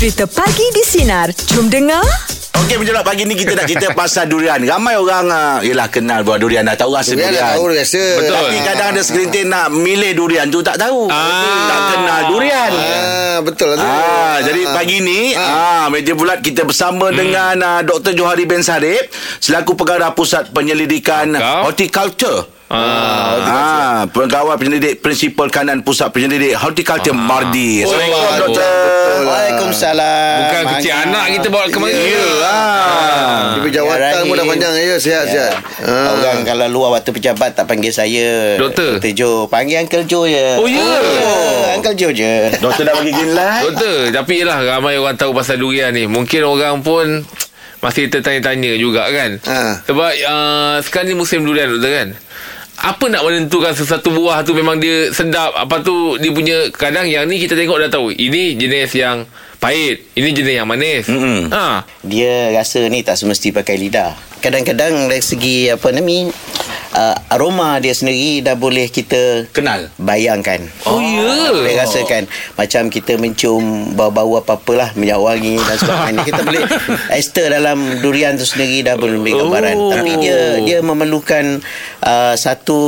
Cerita Pagi di Sinar. Jom dengar. Okey, menjelang pagi ni kita nak cerita pasal durian. Ramai orang uh, yelah kenal buah durian dah tahu rasa Durian durian. dah tahu biasa. Betul. Tapi kadang ada segelintir nak milih durian tu tak tahu. Ah. Tak kenal durian. Ah, betul lah tu. Ah, jadi pagi ni ah. meja bulat kita bersama hmm. dengan uh, Dr. Johari Ben Sarip selaku pengarah pusat penyelidikan Kau? horticulture. Ah. Ah, pegawai penyelidik prinsipal kanan pusat penyelidik horticulture Mardi. Assalamualaikum Oh. doktor. Waalaikumsalam. Bukan kecil anak kita bawa ke mana. Ya. Ah. Punya jawatan pun dah panjang ya, sihat-sihat. Ah. Orang kalau luar waktu pejabat tak panggil saya Doktor. Doktor Joe Panggil Uncle Joe je Oh, ya? oh, Uncle Joe je Doktor dah bagi green light. Doktor, tapi yelah ramai orang tahu pasal durian ni. Mungkin orang pun masih tertanya-tanya juga kan. Ha. Sebab uh, sekarang ni musim durian doktor kan. Apa nak menentukan sesuatu buah tu memang dia sedap. Apa tu dia punya kadang yang ni kita tengok dah tahu. Ini jenis yang pahit. Ini jenis yang manis. Mm-mm. Ha. Dia rasa ni tak semesti pakai lidah Kadang-kadang dari segi apa ni uh, Aroma dia sendiri dah boleh kita Kenal. Bayangkan Oh, ya. Boleh rasakan Macam kita mencium Bau-bau apa-apalah Minyak wangi dan sebagainya Kita boleh Ester dalam durian tu sendiri Dah boleh beri gambaran Oh. Tapi dia Dia memerlukan uh, Satu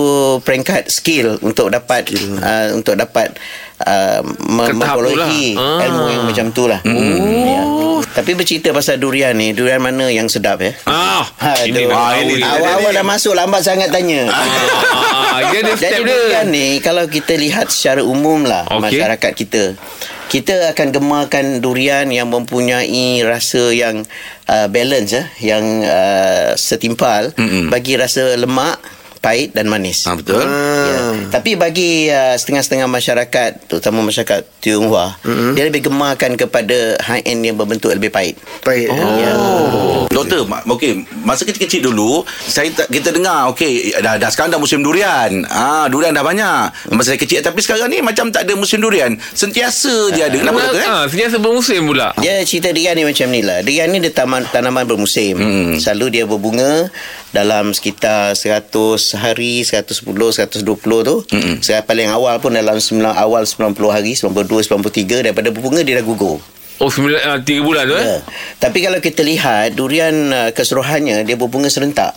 peringkat skill Untuk dapat uh, Untuk dapat uh, Ke me- tahap tu Memperolehi lah. Ah. Ilmu yang macam tu lah ya. Tapi bercerita pasal durian ni Durian mana yang sedap ya Ah, ini Aduh. dah Ah, tahu ini ni. dia. Awal-awal dah masuk Lambat sangat tanya Ah, dia ada Jadi durian ni Kalau kita lihat secara umum lah Okey. Masyarakat kita Kita akan gemarkan durian Yang mempunyai rasa yang uh, Balance eh, Yang uh, setimpal Mm-mm. Bagi rasa lemak Pahit dan manis Ah, betul. Ya. Tapi bagi uh, setengah-setengah masyarakat Terutama masyarakat Tionghoa mm-hmm. Dia lebih gemarkan kepada High end yang berbentuk lebih pahit Baik. Ya. Doktor, ma- okey, masa kecil-kecil dulu, saya tak, kita dengar, okey, dah, dah sekarang dah musim durian. Ah, durian dah banyak. Masa saya kecil, tapi sekarang ni macam tak ada musim durian. Sentiasa dia ada. Kenapa doktor eh? Ah, sentiasa bermusim pula. Dia cerita durian ni macam ni lah. Durian ni dia taman, tanaman bermusim. Hmm. Selalu dia berbunga dalam sekitar 100 hari, 110, 120 tu. Hmm. Saya paling awal pun dalam sembilan, awal 90 hari, 92, 93 daripada berbunga dia dah gugur. Oh, sembilan, ah, tiga bulan tu eh? Ya. Tapi kalau kita lihat durian uh, keseluruhannya dia berbunga serentak.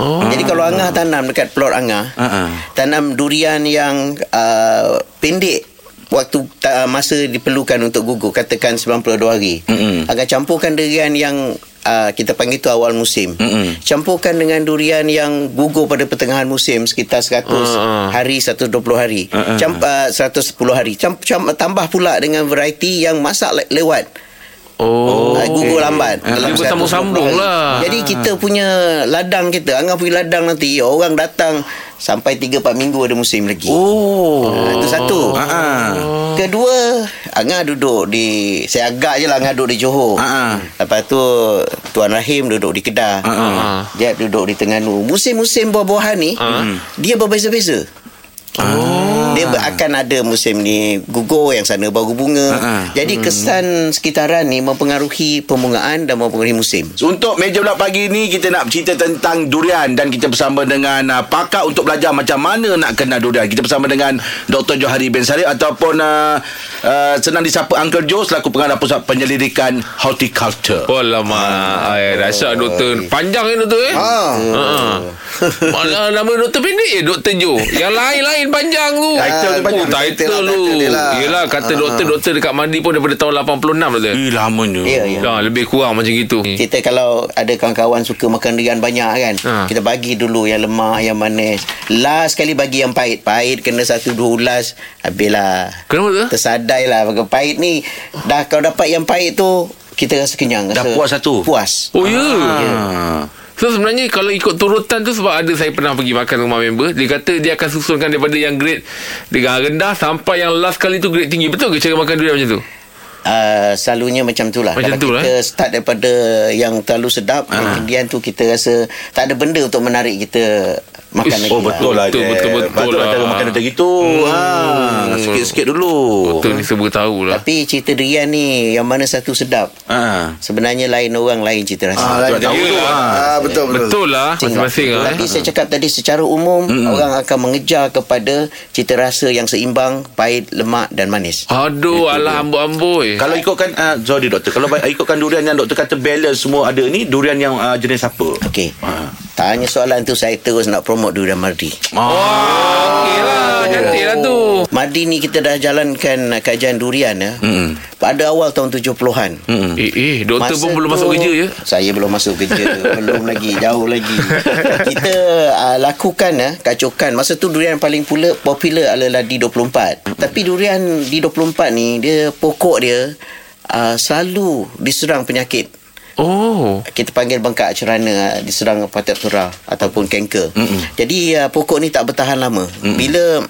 Oh. Jadi kalau Angah tanam dekat plot Angah, Ha-ha. tanam durian yang uh, pendek waktu ta- masa diperlukan untuk gugur katakan 92 hari. Mm-mm. Agak campurkan durian yang uh, kita panggil tu awal musim. Mm-mm. Campurkan dengan durian yang gugur pada pertengahan musim sekitar 100 Ah. hari 120 hari. Ah, ah. Camp uh, 110 hari. Camp, camp, tambah pula dengan variety yang masak le- lewat. Oh. Oh, gugur lambat Ah, dia bersambung-sambung 120 hari. lah. Jadi kita punya ladang kita Angah punya ladang nanti Orang datang Sampai 3-4 minggu ada musim lagi Oh. Ha, itu satu. Ha ah. Kedua, Angah duduk di saya agak je lah Angah duduk di Johor. Ha, ha. Lepas tu Tuan Rahim duduk di Kedah. Ha. Jeb duduk di Terengganu. Musim-musim buah-buahan ni Ha. dia berbeza-beza. Oh. Dia akan ada musim ni gugur yang sana baru bunga. Ha, ha. Jadi kesan sekitaran ni mempengaruhi pembungaan dan mempengaruhi musim. So, untuk meja bulat pagi ni kita nak cerita tentang durian dan kita bersama dengan uh, pakar untuk belajar macam mana nak kenal durian. Kita bersama dengan Dr. Johari bin Sarip ataupun uh, uh, senang disapa Uncle Joe selaku pengarah pusat penyelidikan horticulture. Oh lama Ay, Dahsyat doktor Panjang ni doktor eh Ha. Ha. Mana nama doktor pendek je Doktor Jo Yang lain-lain panjang tu Title dia panjang. Title Title lah, tu lah. Yelah kata Ha. doktor-doktor Dekat Mandi pun Daripada tahun 86 doktor Eh, lamanya. Ya, ya. Dah, lebih kurang macam gitu Kita kalau ada kawan-kawan suka makan durian banyak kan Ha. Kita bagi dulu yang lemak, yang manis Last sekali bagi yang pahit Pahit kena satu dua ulas Habislah Kenapa tu? Tersadai lah Pakai Pahit ni Dah kalau dapat yang pahit tu Kita rasa kenyang Dah rasa puas satu? Puas Oh ya Ah. So sebenarnya Kalau ikut turutan tu Sebab ada saya pernah pergi makan rumah member Dia kata dia akan susunkan Daripada yang grade Dengan rendah Sampai yang last kali tu Grade tinggi Betul ke cara makan durian macam tu? Uh, selalunya macam tu lah Macam Kalau tu lah, kita start daripada Yang terlalu sedap Ah. Kemudian tu kita rasa Tak ada benda untuk menarik kita makan Ush, lagi. Oh betul lah Betul, Jeb. betul, betul Betul lah lah. cara makan macam gitu ha, Sikit-sikit dulu Betul ni semua tahu lah. Tapi cerita durian ni yang mana satu sedap. ha. Sebenarnya lain orang lain cerita rasa. Ah, lain Tahu tahu tu, tu. ah. Ah, betul betul. Betul lah masing-masing lah. Tapi eh. saya cakap tadi secara umum mm orang akan mengejar kepada cita rasa yang seimbang, pahit, lemak dan manis. Aduh, alah amboi-amboi. Kalau ikutkan uh, Sorry doktor Kalau ikutkan durian yang doktor kata balance semua ada ni Durian yang uh, jenis apa? Okey. Ha. Tanya soalan tu saya terus nak promote durian Mardi. Oh, okey lah. Cantik lah tu. Mardi ni kita dah jalankan uh, kajian durian ya. Mm-mm. Pada awal tahun 70-an. Mm-mm. Eh, eh, doktor Masa pun belum tu, masuk kerja ya? Saya belum masuk kerja Belum lagi Jauh lagi Kita uh, lakukan uh, Kacukan Masa tu durian paling pula Popular adalah D24 Tapi durian D24 ni Dia pokok dia uh, Selalu diserang penyakit Oh. kita panggil bengkak cerana uh, diserang patat turah ataupun kanker. Jadi uh, pokok ni tak bertahan lama. Mm-mm. Bila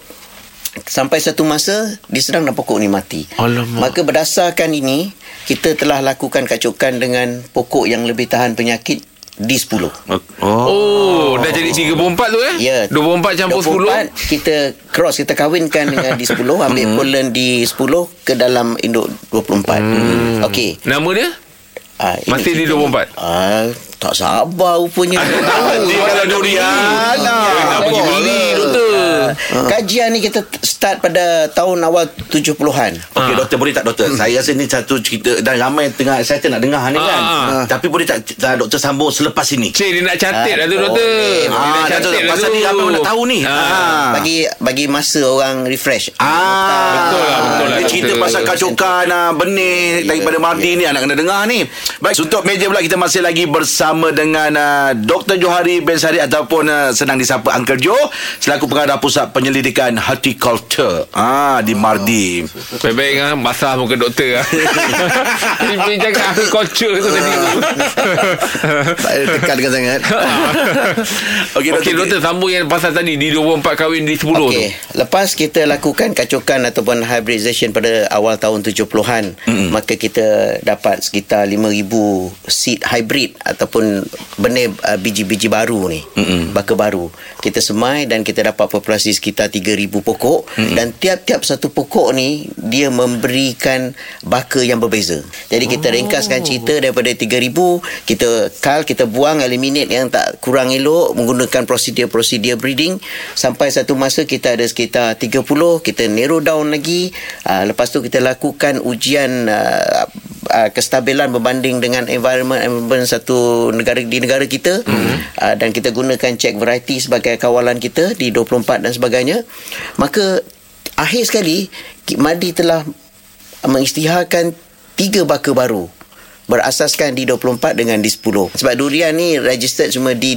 sampai satu masa diserang dan pokok ni mati. Alamak. Maka berdasarkan ini kita telah lakukan kacukan dengan pokok yang lebih tahan penyakit D10. Oh. Oh, dah jadi 34 tu eh? Ya. 24 campur 10. 24 kita cross kita kahwinkan dengan D10 ambil pollen D10 ke dalam induk 24. Hmm. Okey. Nama dia? Ah, ini Masih di kita- 24? Ah, tak sabar rupanya. Dia kalau durian Nak pergi beli doktor. Ah, Kajian ni kita start pada tahun awal 70-an. Okey doktor boleh tak doktor? Saya rasa ni satu cerita dan ramai tengah excited nak dengar ni kan. Ah. Tapi boleh tak doktor sambung selepas ini? Cik, dia nak cantik lah tu Ah, doktor. boleh. Dia nak Ah, cantik lah pasal ni apa orang nak tahu ni? Ah. Ah. Bagi bagi masa orang refresh. Ah, Betul lah, betul lah, Dia cerita pasal kacukan ah, benih daripada Mardi ni anak kena dengar ni. Baik, untuk meja pula kita masih lagi bersama dengan uh, Dr. Johari bin Sari ataupun uh, senang disapa Uncle Joe selaku pengarah pusat penyelidikan horticulture ah di Mardi. Baik-baik kan Basah muka doktor lah Dia punya cakap Aku culture tu tadi Tak ada tekankan sangat. Okey Okey doktor Sambung yang pasal tadi Di 24 kahwin di 10 Okey, tu lepas kita lakukan kacukan ataupun hybridization pada awal tahun 70-an, mm-hmm. maka kita dapat sekitar 5000 seed hybrid ataupun benih uh, biji-biji baru ni. Mm-hmm. Baka baru. Kita semai dan kita dapat populasi sekitar 3000 pokok mm-hmm. dan tiap-tiap satu pokok ni dia memberikan baka yang berbeza. Jadi kita oh. ringkaskan cerita daripada 3000 kita kal kita buang eliminate yang tak kurang elok menggunakan prosedur-prosedur breeding sampai satu masa kita ada sekitar 30 kita narrow down lagi uh, lepas tu kita lakukan ujian uh, uh, kestabilan berbanding dengan environment environment satu negara di negara kita. Mm-hmm. uh, dan kita gunakan check variety sebagai kawalan kita di 24 dan sebagainya. Maka akhir sekali Madi telah mengisytiharkan tiga baka baru berasaskan di 24 dengan di 10 sebab durian ni registered cuma di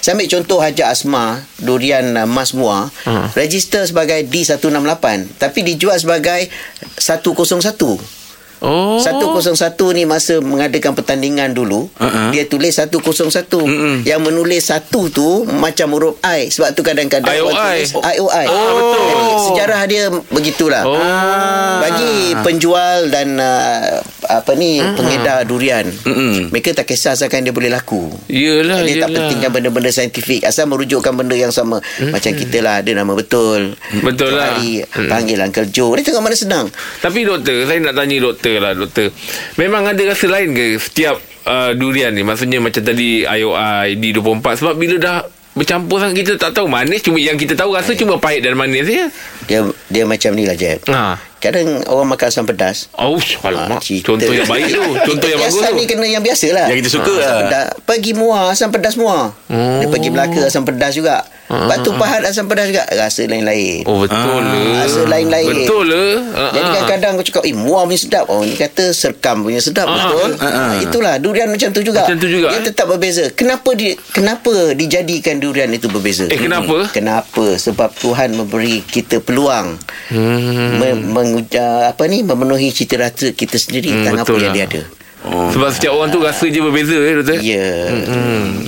saya ambil contoh Hajar Asma durian uh, Mas Mua. Hmm. register sebagai D168 tapi dijual sebagai 101 Oh 101 ni masa mengadakan pertandingan dulu uh-huh. dia tulis 101 uh-uh. yang menulis satu tu macam huruf I sebab tu kadang-kadang IOI. tulis IOI Oh, betul. Jadi, sejarah dia begitulah Oh. bagi penjual dan uh, apa ni uh-huh. pengedar durian Mm-mm. mereka tak kisah asalkan dia boleh laku Yelah dia tak pentingkan benda-benda saintifik asal merujukkan benda yang sama macam kita lah ada nama betul Betul lah. Hari, panggil Uncle Joe dia tengok mana senang Tapi doktor Saya nak tanya doktor lah doktor Memang ada rasa lain ke Setiap uh, durian ni Maksudnya macam tadi IOI D24 Sebab bila dah Bercampur sangat Kita tak tahu manis Cuma yang kita tahu Rasa cuma pahit dan manis ya dia dia macam ni lah Jeb Ha kadang orang makan asam pedas Oh, alamak. cerita. Contoh yang baik tu. Contoh yang bagus Biasa tu. ni kena yang biasa lah. Yang kita suka asam lah. pedas. Pergi muar asam pedas muar. Dia pergi Melaka asam pedas juga. Lepas tu pahat asam pedas juga. Rasa lain-lain. Oh, betul Ah, le. rasa lain-lain. Betul le. Ha, Jadi ha. kadang-kadang aku cakap Eh muar punya sedap Oh ni kata serkam punya sedap Ah, Betul ah, ah. Itulah durian macam tu juga Macam tu juga, Dia eh? tetap berbeza Kenapa di, Kenapa dijadikan durian itu berbeza Eh, kenapa? Kenapa Sebab Tuhan memberi kita peluang Hmm. me, menguja, apa ni memenuhi cita rasa kita sendiri Hmm, tentang apa betul yang lah. dia ada. Sebab setiap orang tu rasa je berbeza eh doktor. Ya.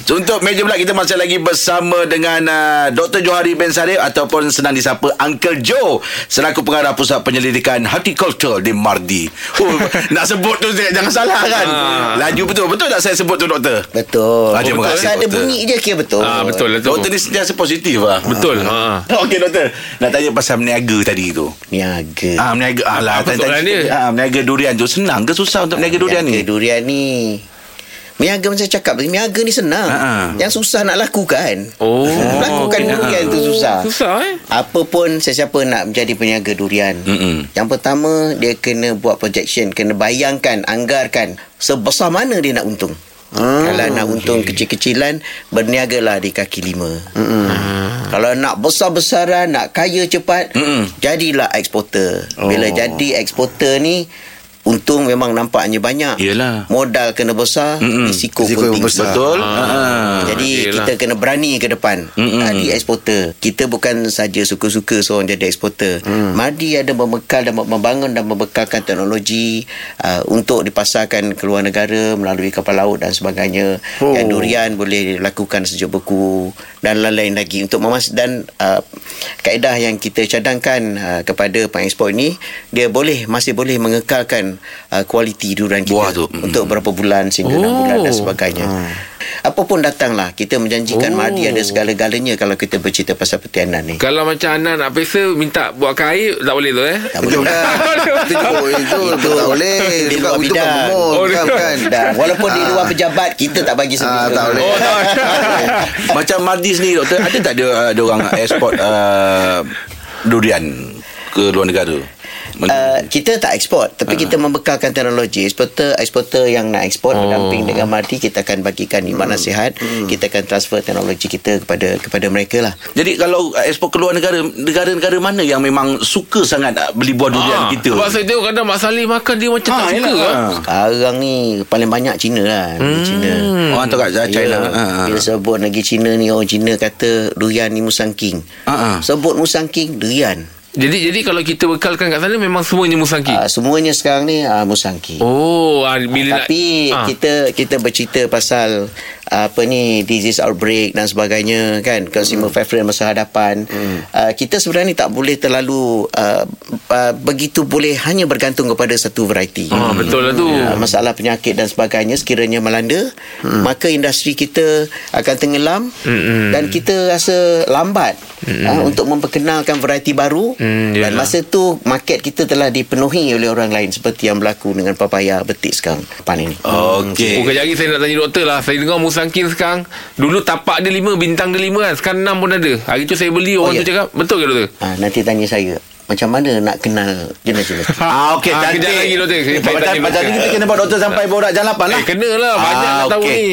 So, untuk meja pula kita masih lagi bersama dengan uh, Dr. Johari Ben Sarif ataupun senang disapa Uncle Joe selaku pengarah pusat penyelidikan horticulture di Mardi. Oh, nak sebut tu jangan salah kan. Ah. Laju betul. Betul tak saya sebut tu doktor? Betul. Ah, terima Kalau kasih, ada bunyi je kira betul. Ah betul lah tu. Doktor ni sentiasa positif lah. Betul. Ha. Okey doktor. Nak tanya pasal meniaga tadi tu. Niaga. Ah meniaga alah Apa soalan dia? Ah meniaga durian tu senang ke susah untuk meniaga durian ni? Durian ni Niaga macam cakap Niaga ni senang Ha, ha. Yang susah nak lakukan Oh. Lakukan okey. durian tu susah Susah eh. Apa pun sesiapa nak menjadi peniaga durian Mm-mm. Yang pertama Dia kena buat projection Kena bayangkan Anggarkan Sebesar mana dia nak untung Ah, Kalau nak untung kecil-kecilan Berniagalah di kaki lima Kalau nak besar-besaran Nak kaya cepat Mm-mm. Jadilah eksporter Bila Oh. jadi eksporter ni Untung memang nampaknya banyak Yelah. Modal kena besar Mm-mm. Risiko, Risiko pun tinggi besar. Betul? Ah. Ah. jadi Yelah. kita kena berani ke depan Mm-mm. Jadi eksporter Kita bukan saja suka-suka seorang jadi eksporter Mm. Madi ada membekal dan membangun dan membekalkan teknologi uh, Untuk dipasarkan ke luar negara Melalui kapal laut dan sebagainya Oh. Yang durian boleh dilakukan sejuk beku Dan lain-lain lagi Untuk memas Dan uh, kaedah yang kita cadangkan uh, Kepada pengekspor ini Dia boleh Masih boleh mengekalkan uh, Kualiti durian kita Buah tu. Mm. Untuk berapa bulan Sehingga enam Oh. bulan dan sebagainya apa pun datanglah kita menjanjikan Oh. oh. Madi ada segala-galanya kalau kita bercerita pasal pertianan ni. Kalau macam anak nak pesa minta buatkan air tak boleh tu eh. Tak boleh. bukan Itu oh, Itu tak boleh Di luar bidang. memor Oh, Bukan bukan Dan walaupun di Ah. luar pejabat kita tak bagi sebut. Ah, tak boleh. Oh, tak. Macam Madis ni doktor Ada tak dia ada orang ekspor uh, Durian Ke luar negara Uh, kita tak ekspor tapi kita membekalkan teknologi. Eksporter eksporter yang nak ekspor Oh. berdamping dengan Madi kita akan bagikan iman nasihat kita akan transfer teknologi kita kepada kepada mereka lah. Jadi kalau ekspor ke luar negara Negara-negara mana yang memang Suka sangat Beli buah durian Ah, kita? Sebab saya tengok kadang Mak Saleh makan dia macam Ah, tak suka ah. sekarang ni paling banyak Cina lah hmm. Cina. Orang tu kat China. Ya, ah. Bila sebut negeri Cina ni Orang Cina kata Durian ni Musang King. Ah. Sebut Musang King Durian Jadi jadi kalau kita bekalkan kat sana memang semuanya musangki. uh, Semuanya sekarang ni uh, Musang King Oh, ah, bila Tapi nak, kita kita bercerita pasal apa ni disease outbreak dan sebagainya kan consumer Hmm. preference masa hadapan uh, kita sebenarnya tak boleh terlalu uh, uh, begitu boleh hanya bergantung kepada satu variety Ah, betul lah tu. Uh, masalah penyakit dan sebagainya sekiranya melanda Hmm. maka industri kita akan tenggelam Mm-mm. dan kita rasa lambat uh, untuk memperkenalkan variety baru Mm, dan masa tu market kita telah dipenuhi oleh orang lain seperti yang berlaku dengan papaya betik sekarang Okey Oh, kejap lagi saya nak tanya doktor lah. Saya dengar Musangkin sekarang. Dulu tapak dia lima, bintang dia lima kan. Sekarang enam pun ada. Hari tu saya beli, orang Oh, tu ya. cakap. Betul ke doktor? uh, nanti tanya saya macam mana nak kenal jenis-jenis Ah, okey, Ah, cantik. kejap lagi, doktor. Macam, tanya ni kita kena buat doktor sampai borak jam 8 lah. Eh, kena lah. Banyak nak tahu okey. ni.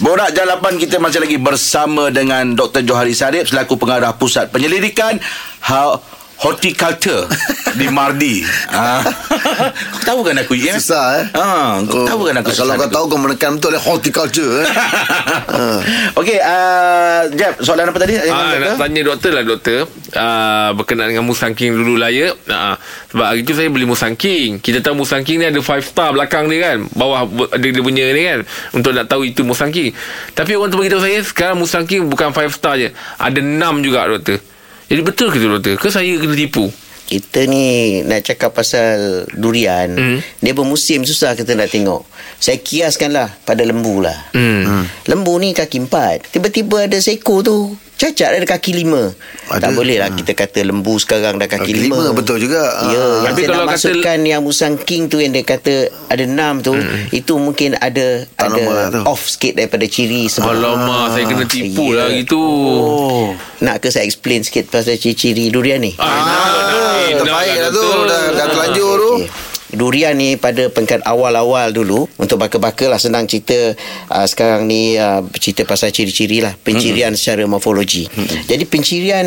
Borak jam 8 kita masih lagi bersama dengan Dr. Johari Sarip selaku pengarah pusat penyelidikan ha, horticulture di Mardi. Ah. Kau tahu kan aku ya? Susah eh Ah, kau tahu kan aku Kalau kau tahu kau menekan betul eh horticulture eh. Okey, uh, Jeb, soalan apa tadi? Ah, doktor? nak tanya doktor lah doktor ah, Berkenaan dengan Musang King dulu lah ya ah, Sebab hari tu saya beli Musang King Kita tahu Musang King ni ada 5 star belakang dia kan Bawah ada dia punya ni kan Untuk nak tahu itu Musang King Tapi orang tu beritahu saya Sekarang Musang King bukan 5 star je Ada 6 juga doktor Jadi betul ke tu doktor? Ke saya kena tipu? kita ni nak cakap pasal durian Hmm. dia bermusim susah kita nak tengok saya kiaskanlah pada lembu lah Hmm. lembu ni kaki empat tiba-tiba ada seekor tu cacat ada kaki lima Ada. tak boleh lah kita kata lembu sekarang dah kaki, Kaki lima, betul juga. ya Ah. yang Tapi saya kalau nak kata- masukkan yang musang king tu yang dia kata ada enam tu itu mungkin ada Tak ada lah off sikit daripada ciri sebab Alamak saya kena tipu Ya. lah gitu Oh. nak ke saya explain sikit pasal ciri-ciri durian ni Ah, nak, nak, nak, Terbaik nak, lah tu. Dah, dah terlanjur tu Okey. Durian ni pada peringkat awal-awal dulu Untuk baka-baka lah senang cerita uh, Sekarang ni uh, cerita pasal ciri-ciri lah Pencirian mm-hmm. secara morfologi mm-hmm. Jadi pencirian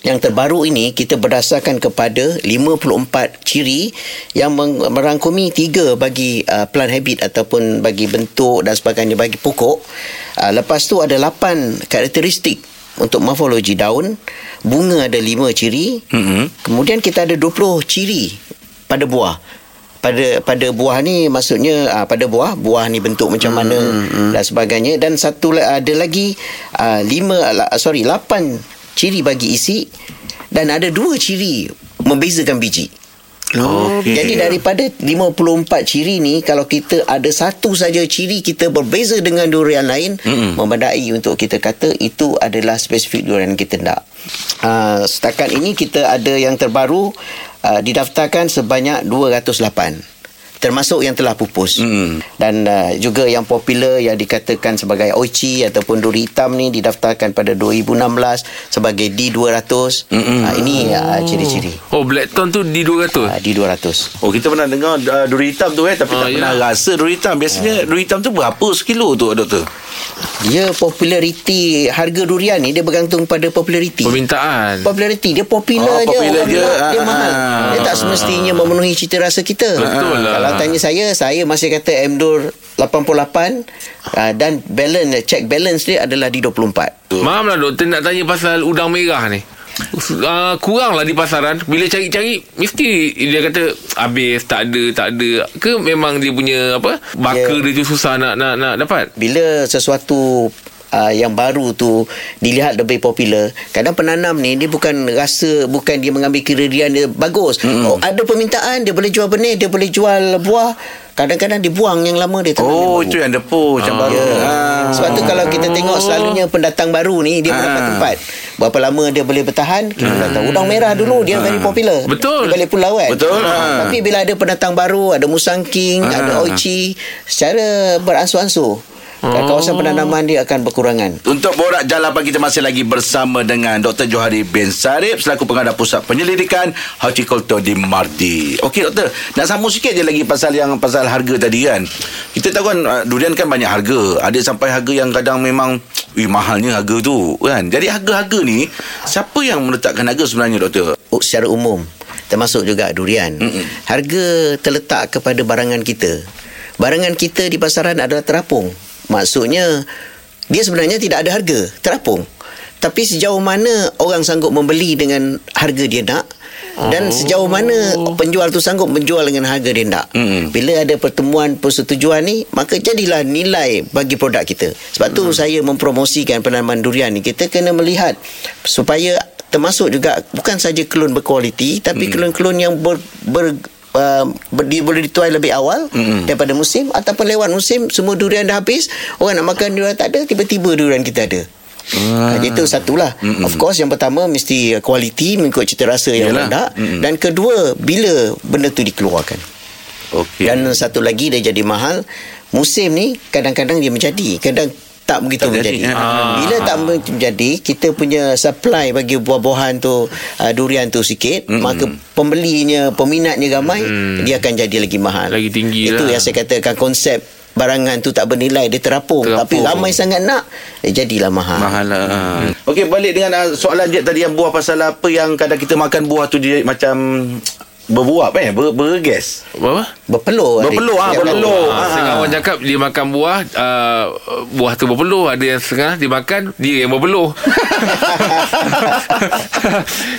yang terbaru ini kita berdasarkan kepada 54 ciri yang merangkumi tiga bagi uh, plant habit ataupun bagi bentuk dan sebagainya bagi pokok. Uh, lepas tu ada 8 karakteristik untuk morfologi daun, bunga ada 5 ciri. Mhm. Kemudian kita ada 20 ciri pada buah. pada pada buah ni maksudnya uh, pada buah buah ni bentuk macam mana dan sebagainya dan satu ada lagi uh, lima la- sorry lapan ciri bagi isi dan ada dua ciri membezakan biji. Okey. Jadi daripada 54 ciri ni kalau kita ada satu saja ciri kita berbeza dengan durian lain mm memadai untuk kita kata itu adalah spesifik durian kita nak. Uh, setakat ini kita ada yang terbaru uh, didaftarkan sebanyak 208 termasuk yang telah pupus Mm. dan uh, juga yang popular yang dikatakan sebagai oichi ataupun duri hitam ni didaftarkan pada 2016 sebagai D200 uh, ini uh, ciri-ciri Oh Blackton tu di 200 uh, D200 Oh kita pernah dengar uh, duri hitam tu eh tapi Ah, tak pernah ya. rasa duri hitam. Biasanya duri hitam tu berapa sekilo tu doktor? Dia populariti harga durian ni dia bergantung pada populariti. Permintaan Populariti dia popular Oh, je popular orang je. nak, dia Ah, mahal. ah. Dia tak semestinya memenuhi cita rasa kita. Betul lah. Kalau tanya saya, saya masih kata MDUR 88 uh, dan balance check balance dia adalah di 24. Maaf lah doktor nak tanya pasal udang merah ni. Uh, Kurang lah di pasaran. Bila cari-cari Mesti dia kata Habis tak ada Tak ada. Ke memang dia punya Apa Baka Ya. dia tu susah nak nak, nak dapat? Bila sesuatu uh, yang baru tu dilihat lebih popular kadang penanam ni dia bukan rasa bukan dia mengambil kiradian dia bagus mm oh, ada permintaan dia boleh jual benih dia boleh jual buah kadang-kadang dibuang yang lama dia tanam Oh itu yang depo macam baru. Ya. Ah. Sebab tu kalau kita tengok selalunya pendatang baru ni dia mendapat Ah. tempat. Berapa lama dia boleh bertahan? Kita dah tahu. Udang merah dulu dia very popular. Betul. Di balik pulau kan. Betul. Ah, Ah. Tapi bila ada pendatang baru, ada Musang King, ada Oichi, secara beransur-ansur dan kawasan penanaman dia akan berkurangan. Untuk borak jalapan kita masih lagi bersama dengan Dr. Johari bin Sarip selaku pengadap pusat penyelidikan hortikultur di Mardi. Okey doktor, nak sambung sikit je lagi pasal yang pasal harga tadi kan. Kita tahu kan uh, durian kan banyak harga. Ada sampai harga yang kadang memang Wih mahalnya harga tu kan. Jadi harga-harga ni siapa yang meletakkan harga sebenarnya doktor? Oh, secara umum termasuk juga durian. Mm-mm. Harga terletak kepada barangan kita. Barangan kita di pasaran adalah terapung. Maksudnya dia sebenarnya tidak ada harga, terapung. Tapi sejauh mana orang sanggup membeli dengan harga dia nak dan sejauh mana penjual tu sanggup menjual dengan harga dia nak. Mm-mm. Bila ada pertemuan persetujuan ni, maka jadilah nilai bagi produk kita. Sebab tu saya mempromosikan penanaman durian ni. Kita kena melihat supaya termasuk juga bukan saja kelun berkualiti tapi kelun-kelun yang ber, ber Uh, ber, di, boleh dituai lebih awal Mm-mm. daripada musim ataupun lewat musim semua durian dah habis orang nak makan durian tak ada tiba-tiba durian kita ada Ah. Itu satulah Mm-mm. Of course yang pertama Mesti kualiti Mengikut cita rasa yang Yalah. Mm-mm. Dan kedua Bila benda tu dikeluarkan Okey. dan satu lagi dia jadi mahal Musim ni Kadang-kadang dia menjadi Kadang tak begitu Tak jadi, menjadi. eh. Bila tak begitu menjadi, kita punya supply bagi buah-buahan tu, uh, durian tu sikit, Mm-mm. maka pembelinya, peminatnya ramai, dia akan jadi lagi mahal. Lagi tinggi Itu lah. yang saya katakan konsep barangan tu tak bernilai, dia terapung. Terapung. Tapi ramai sangat nak, dia jadilah mahal. Mahal lah. Okey, balik dengan uh, soalan je tadi yang buah pasal apa yang kadang kita makan buah tu dia macam berbuap eh, ber, berges. Apa? Berpeluh. Berpeluh, ah, berpeluh. Ah, setengah orang cakap dia makan buah uh, buah tu berpeluh ada yang setengah dia makan dia yang berpeluh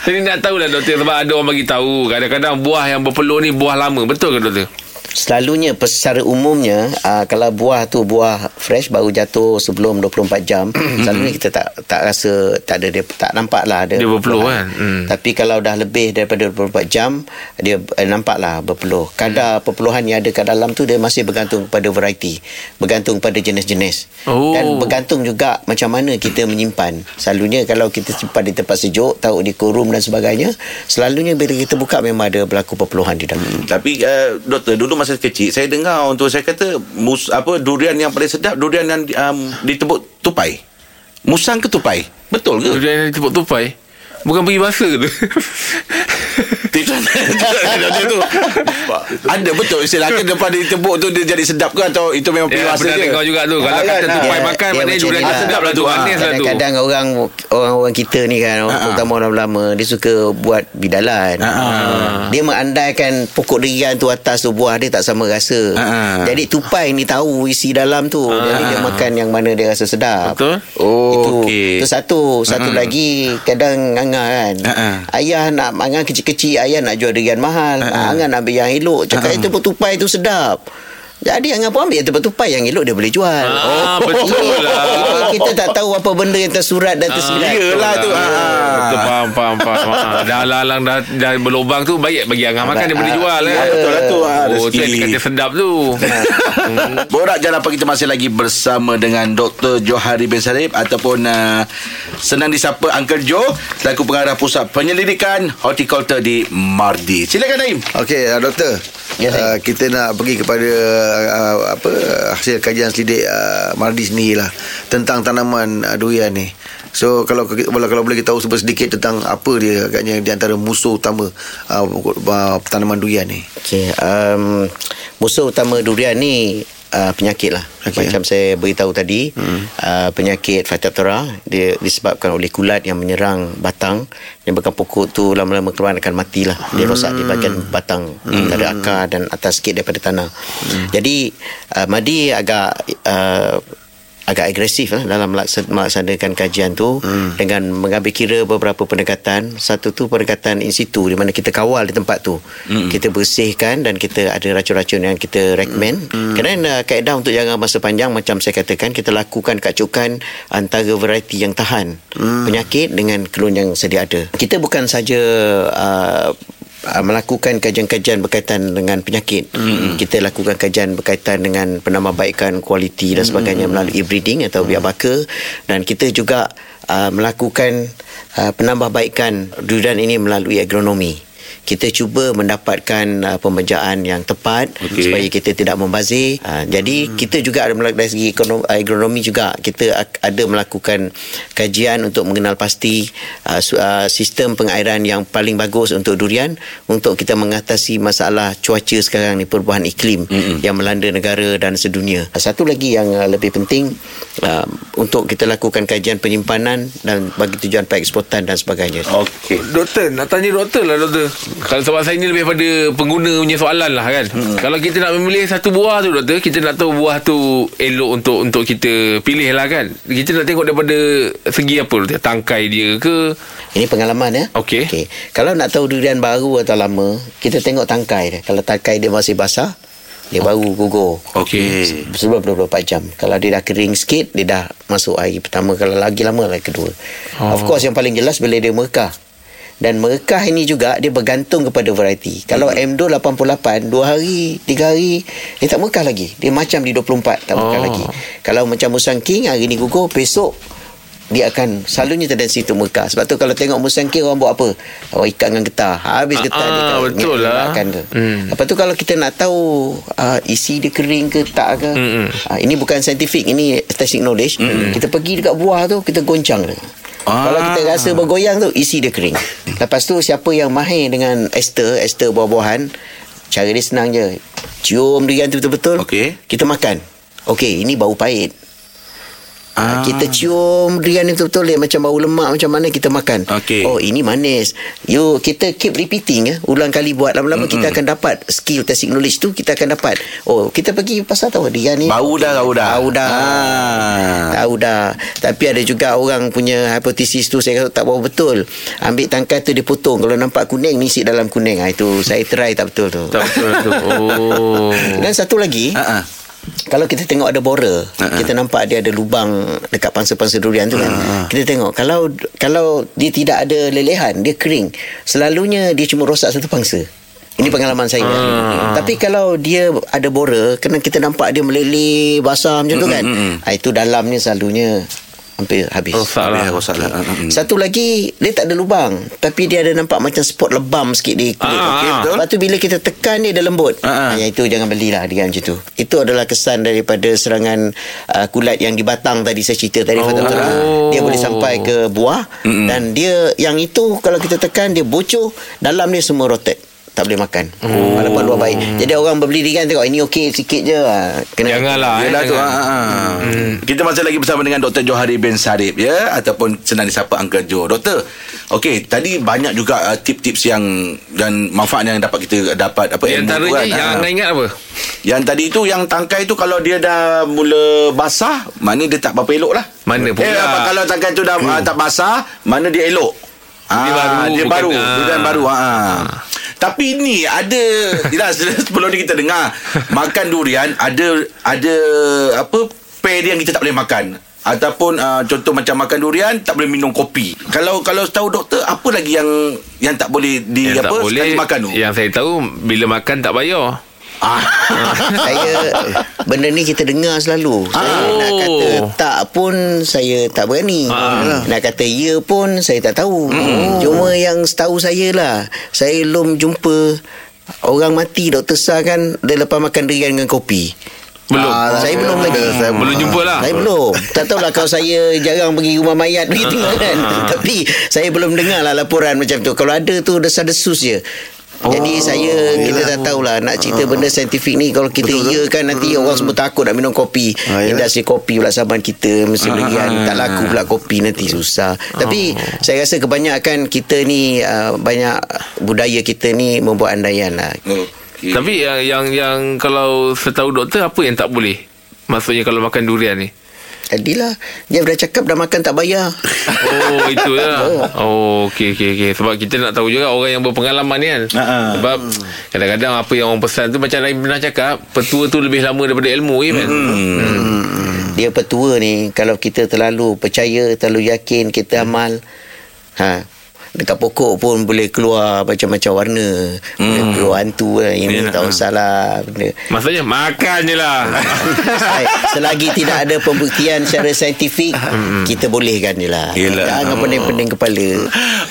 jadi nak tahulah doktor sebab ada orang bagi tahu kadang-kadang buah yang berpeluh ni buah lama betul ke doktor Selalunya secara umumnya uh, kalau buah tu buah fresh baru jatuh sebelum 24 jam selalunya kita tak tak rasa tak ada dia tak nampak lah ada Dia berpeluh peluhan. kan? Hmm. Tapi kalau dah lebih daripada 24 jam dia eh, nampak lah berpeluh. Kadar perpeluhan yang ada kat dalam tu dia masih bergantung pada variety, bergantung pada jenis-jenis. Oh. Dan bergantung juga macam mana kita menyimpan. Selalunya kalau kita simpan di tempat sejuk, taruh di korum dan sebagainya, selalunya bila kita buka memang ada berlaku perpeluhan di dalam. Tapi uh, doktor dulu masa kecil saya dengar untuk saya kata mus, apa durian yang paling sedap durian yang um, ditebuk tupai. Musang ke tupai? Betul ke? durian yang ditepuk tupai bukan pergi bahasa tu Dia tu. Ada betul istilah ke depan ditebuk tu dia jadi sedap ke atau itu memang Ya, peribahasa pernah je? dengar juga tu. Kalau Ah, kata kan? tupai Dia- makan, dia maknanya lah. sedap lah tu. Ah, lah. Kadang-kadang orang orang-orang kita ni kan, Ha, ha. terutama orang lama, dia suka buat bidalan. Ha, ha. Dia mengandaikan pokok durian tu atas tu buah dia tak sama rasa. Ha, ha. Jadi tupai ni tahu isi dalam tu. Jadi dia makan yang mana dia rasa sedap. Betul. Oh, itu, itu satu. Satu lagi kadang angah kan. Ha, ha. Ayah nak angah kecil kecil-kecil ayah nak jual durian mahal. Uh-huh. Angan ambil yang elok. Cakap uh-huh. tepuk tupai tu sedap. Jadi Angan pun ambil tempat tupai yang elok dia boleh jual. Ah, betul lah. Kita tak tahu apa benda yang tersurat dan tersirat. Yelah tu. Ah, Ah. Betul faham faham faham. Ah, dah lalang dah, dah berlubang tu baik bagi Angah makan dia boleh jual eh. Ya, betul lah tu. Ah, Oh, tu yang dia kata sedap tu. Borak Jalan Apa kita masih lagi bersama dengan Dr. Johari bin Sarip ataupun uh, senang disapa Uncle Joe selaku pengarah pusat penyelidikan horticulture di Mardi. Silakan Naim. Okey, uh, doktor. Ya, uh, kita nak pergi kepada uh, apa hasil kajian selidik uh, Mardi sendiri lah tentang tanaman uh, durian ni. So kalau kalau, kalau boleh kita tahu sedikit tentang apa dia agaknya di antara musuh utama uh, uh, tanaman durian ni. Okey, um, musuh utama durian ni uh, penyakit lah. Okay. Macam saya beritahu tadi, hmm. uh, penyakit Phytophthora dia disebabkan oleh kulat yang menyerang batang. Menyebabkan pokok tu lama-lama keluar akan mati lah. Dia rosak di bahagian batang hmm. antara akar dan atas sikit daripada tanah. Hmm. Jadi uh, Madi agak uh, agak agresif lah dalam melaksa- melaksanakan kajian tu hmm. dengan mengambil kira beberapa pendekatan satu tu pendekatan in situ di mana kita kawal di tempat tu hmm. kita bersihkan dan kita ada racun-racun yang kita recommend hmm. kerana uh, kaedah untuk jangka masa panjang macam saya katakan kita lakukan kacukan antara variety yang tahan hmm. penyakit dengan klon yang sedia ada kita bukan saja uh, uh, melakukan kajian-kajian berkaitan dengan penyakit. Mm-hmm. Kita lakukan kajian berkaitan dengan penambahbaikan kualiti dan sebagainya mm-hmm. melalui breeding atau biak baka dan kita juga uh, melakukan uh, penambahbaikan durian ini melalui agronomi. Kita cuba mendapatkan uh, pembejaan yang tepat okay. supaya kita tidak membazir. Uh, jadi hmm. kita juga ada melakukan dari segi ekonomi, agronomi juga kita ada melakukan kajian untuk mengenal pasti uh, uh, sistem pengairan yang paling bagus untuk durian untuk kita mengatasi masalah cuaca sekarang ni perubahan iklim hmm. yang melanda negara dan sedunia. Uh, Satu lagi yang uh, lebih penting uh, untuk kita lakukan kajian penyimpanan dan bagi tujuan pengeksportan dan sebagainya. Okey. Doktor, nak tanya doktor lah doktor. Kalau sebab saya ni lebih pada pengguna punya soalan lah kan. Hmm. Kalau kita nak memilih satu buah tu doktor, kita nak tahu buah tu elok untuk untuk kita pilih lah kan. Kita nak tengok daripada segi apa doktor? Tangkai dia ke? Ini pengalaman ya. Okey. Okey. Kalau nak tahu durian baru atau lama, kita tengok tangkai dia. Kalau tangkai dia masih basah, dia baru gugur. Okey. Sebelum 24 jam. Kalau dia dah kering sikit, dia dah masuk hari pertama. Kalau lagi lama, hari kedua. Oh. Of course, yang paling jelas bila dia merekah. Dan merekah ini juga dia bergantung kepada variety. Kalau Hmm. M2 88 2 hari, 3 hari dia tak merekah lagi. Dia macam di 24 tak merekah Oh. lagi. Kalau macam Musang King hari ni gugur, besok dia akan selalunya tendensi untuk merekah. Sebab tu kalau tengok Musang King orang buat apa? Orang ikat dengan getah. Habis getah Ah, dia ah, kan betul lah. ngelakkan tu. Hmm. Lepas tu kalau kita nak tahu uh, isi dia kering ke tak ke. Hmm, hmm. Uh, ini bukan scientific, ini testing knowledge. Kita pergi dekat buah tu, kita goncang dia. Ah. Kalau kita rasa bergoyang tu isi dia kering. Lepas tu siapa yang mahir dengan ester, ester buah-buahan, cara dia senang je. Cium durian tu betul-betul. Okey. Kita makan. Okey, ini bau pahit. Ah. Ah. Kita cium durian ni betul-betul dia macam bau lemak macam mana kita makan. Okey. Oh ini manis. You kita keep repeating ya. Ulang kali buat lama-lama mm-hmm. kita akan dapat skill testing knowledge tu kita akan dapat. Oh kita pergi pasar tahu durian ni. Bau dah, bau dah. Bau dah. Ah. Tahu dah. Tapi ada juga orang punya hipotesis tu saya kata tak bau betul. Ambil tangkai tu dia potong. Kalau nampak kuning ni isi dalam kuning. Ha, itu saya try tak betul tu. Tak betul tu. Oh. Dan satu lagi. Ah, ah. Kalau kita tengok ada bora, uh-huh. kita nampak dia ada lubang dekat pangsa-pangsa durian tu kan. Uh-huh. Kita tengok kalau kalau dia tidak ada lelehan, dia kering. Selalunya dia cuma rosak satu pangsa. Ini pengalaman saya. Uh. Tapi kalau dia ada bora, kena kita nampak dia meleleh basah macam tu kan. Uh, itu dalamnya selalunya hampir habis. Rosak lah. Ya, rosak lah. Ah, ah, ah. Satu lagi Dia tak ada lubang Tapi dia ada nampak Macam spot lebam sikit di kulit Ah, Okey, ah. betul? Lepas tu bila kita tekan dia Dia lembut Ah, ah. Yang itu jangan belilah Dia macam tu Itu adalah kesan daripada Serangan uh, kulat yang di batang Tadi saya cerita tadi Oh. oh. Dia boleh sampai ke buah Mm-mm. Dan dia Yang itu Kalau kita tekan Dia bocor Dalam dia semua rotet tak boleh makan oh. Walaupun luar baik Jadi orang berbeli durian Tengok ini okey sikit je ha. Kena Janganlah. eh, Yelah tu jangan. ah, ah, ah. Kita masih lagi bersama dengan Dr. Johari bin Sarip ya Ataupun senang disapa Uncle Joe Doktor Okey Tadi banyak juga uh, tips-tips yang Dan manfaat yang dapat kita dapat apa Di ilmu tu antaranya yang. Angah ingat apa? Yang tadi tu Yang tangkai tu Kalau dia dah mula basah Mana dia tak berapa elok lah Mana pula? eh, apa, Kalau tangkai tu dah hmm. tak basah Mana dia elok Dia baru, Dia bukan- baru ah. Durian baru ha. Tapi ni ada Yelah sebelum ni kita dengar Makan durian Ada Ada Apa Pair dia yang kita tak boleh makan Ataupun uh, contoh macam makan durian tak boleh minum kopi. Kalau kalau tahu doktor apa lagi yang yang tak boleh di Yang apa tak boleh sekali makan tu? Yang saya tahu Bila makan tak bayar Ah. saya benda ni kita dengar selalu. Saya Ah. nak kata Oh. tak pun saya tak berani. Ah. Nak kata ya pun saya tak tahu. Hmm. Cuma yang setahu saya lah, saya belum jumpa orang mati doktor Sah kan dia lepas makan durian dengan kopi. Belum Ah, saya belum lagi. Saya Belum jumpa lah Saya belum Tak tahulah kalau saya Jarang pergi rumah mayat Begitu kan Tapi Saya belum dengar lah Laporan macam tu Kalau ada tu Desas-desus je Jadi saya Kita dah tahulah Nak cerita benda saintifik ni. Kalau kita iya kan Nanti orang semua takut Nak minum kopi. Ah, yelah. Industri kopi pula Saban kita Mesti belian Tak laku pula kopi Nanti susah. Tapi Saya rasa kebanyakan Kita ni uh, Banyak Budaya kita ni Membuat andaian lah. Okey. Tapi yang, yang yang Kalau setahu doktor Apa yang tak boleh? Maksudnya kalau makan durian ni Jadilah Dia dah cakap Dah makan tak bayar. Oh itu lah. Oh. Okey okey okey. Sebab kita nak tahu juga Orang yang berpengalaman ni kan. Ha-ha. Sebab Kadang-kadang apa yang orang pesan tu Macam Rahim pernah cakap Petua tu lebih lama daripada ilmu je kan Dia petua ni Kalau kita terlalu percaya Terlalu yakin Kita amal ha, Dekat pokok pun boleh keluar Macam-macam warna Boleh keluar hantu lah. Ini Yalah. tak usah lah benda. Maksudnya makan je lah Baik, Selagi tidak ada pembuktian secara saintifik Kita bolehkan je lah Yelah. Jangan pening-pening kepala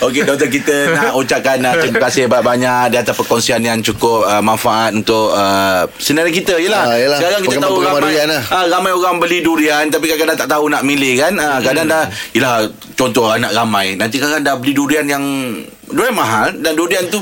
Okey doktor kita nak ucapkan uh, terima kasih banyak-banyak di atas perkongsian yang cukup uh, manfaat untuk uh, senarai kita yalah. Ah, yelah. Sekarang kita tahu Penggemar ramai durian lah. ah, ramai orang beli durian tapi kadang-kadang tak tahu nak milih kan. Ah, kadang dah yalah contoh anak ramai nanti kadang dah beli durian yang durian mahal dan durian tu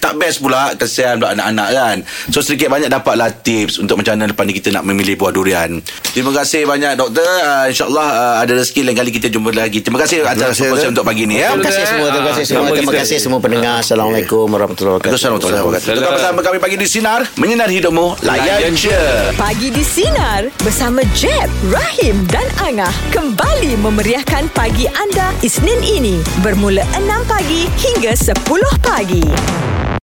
tak best pula kesian pula anak-anak kan. So sedikit banyak dapatlah tips Untuk macam mana lepas ni kita nak memilih buah durian. Terima kasih banyak doktor. Uh, InsyaAllah uh, ada rezeki lain kali kita jumpa lagi. Terima kasih atas Dok. untuk pagi ni ya. Terima kasih semua Terima kasih semua Terima kasih semua pendengar. Assalamualaikum warahmatullahi wabarakatuh. Assalamualaikum warahmatullahi wabarakatuh. Bersama kami pagi di Sinar Menyinar hidupmu Layan je. Pagi di Sinar bersama Jeb, Rahim dan Angah kembali memeriahkan pagi anda Isnin ini. Bermula 6 pagi hingga 10 pagi.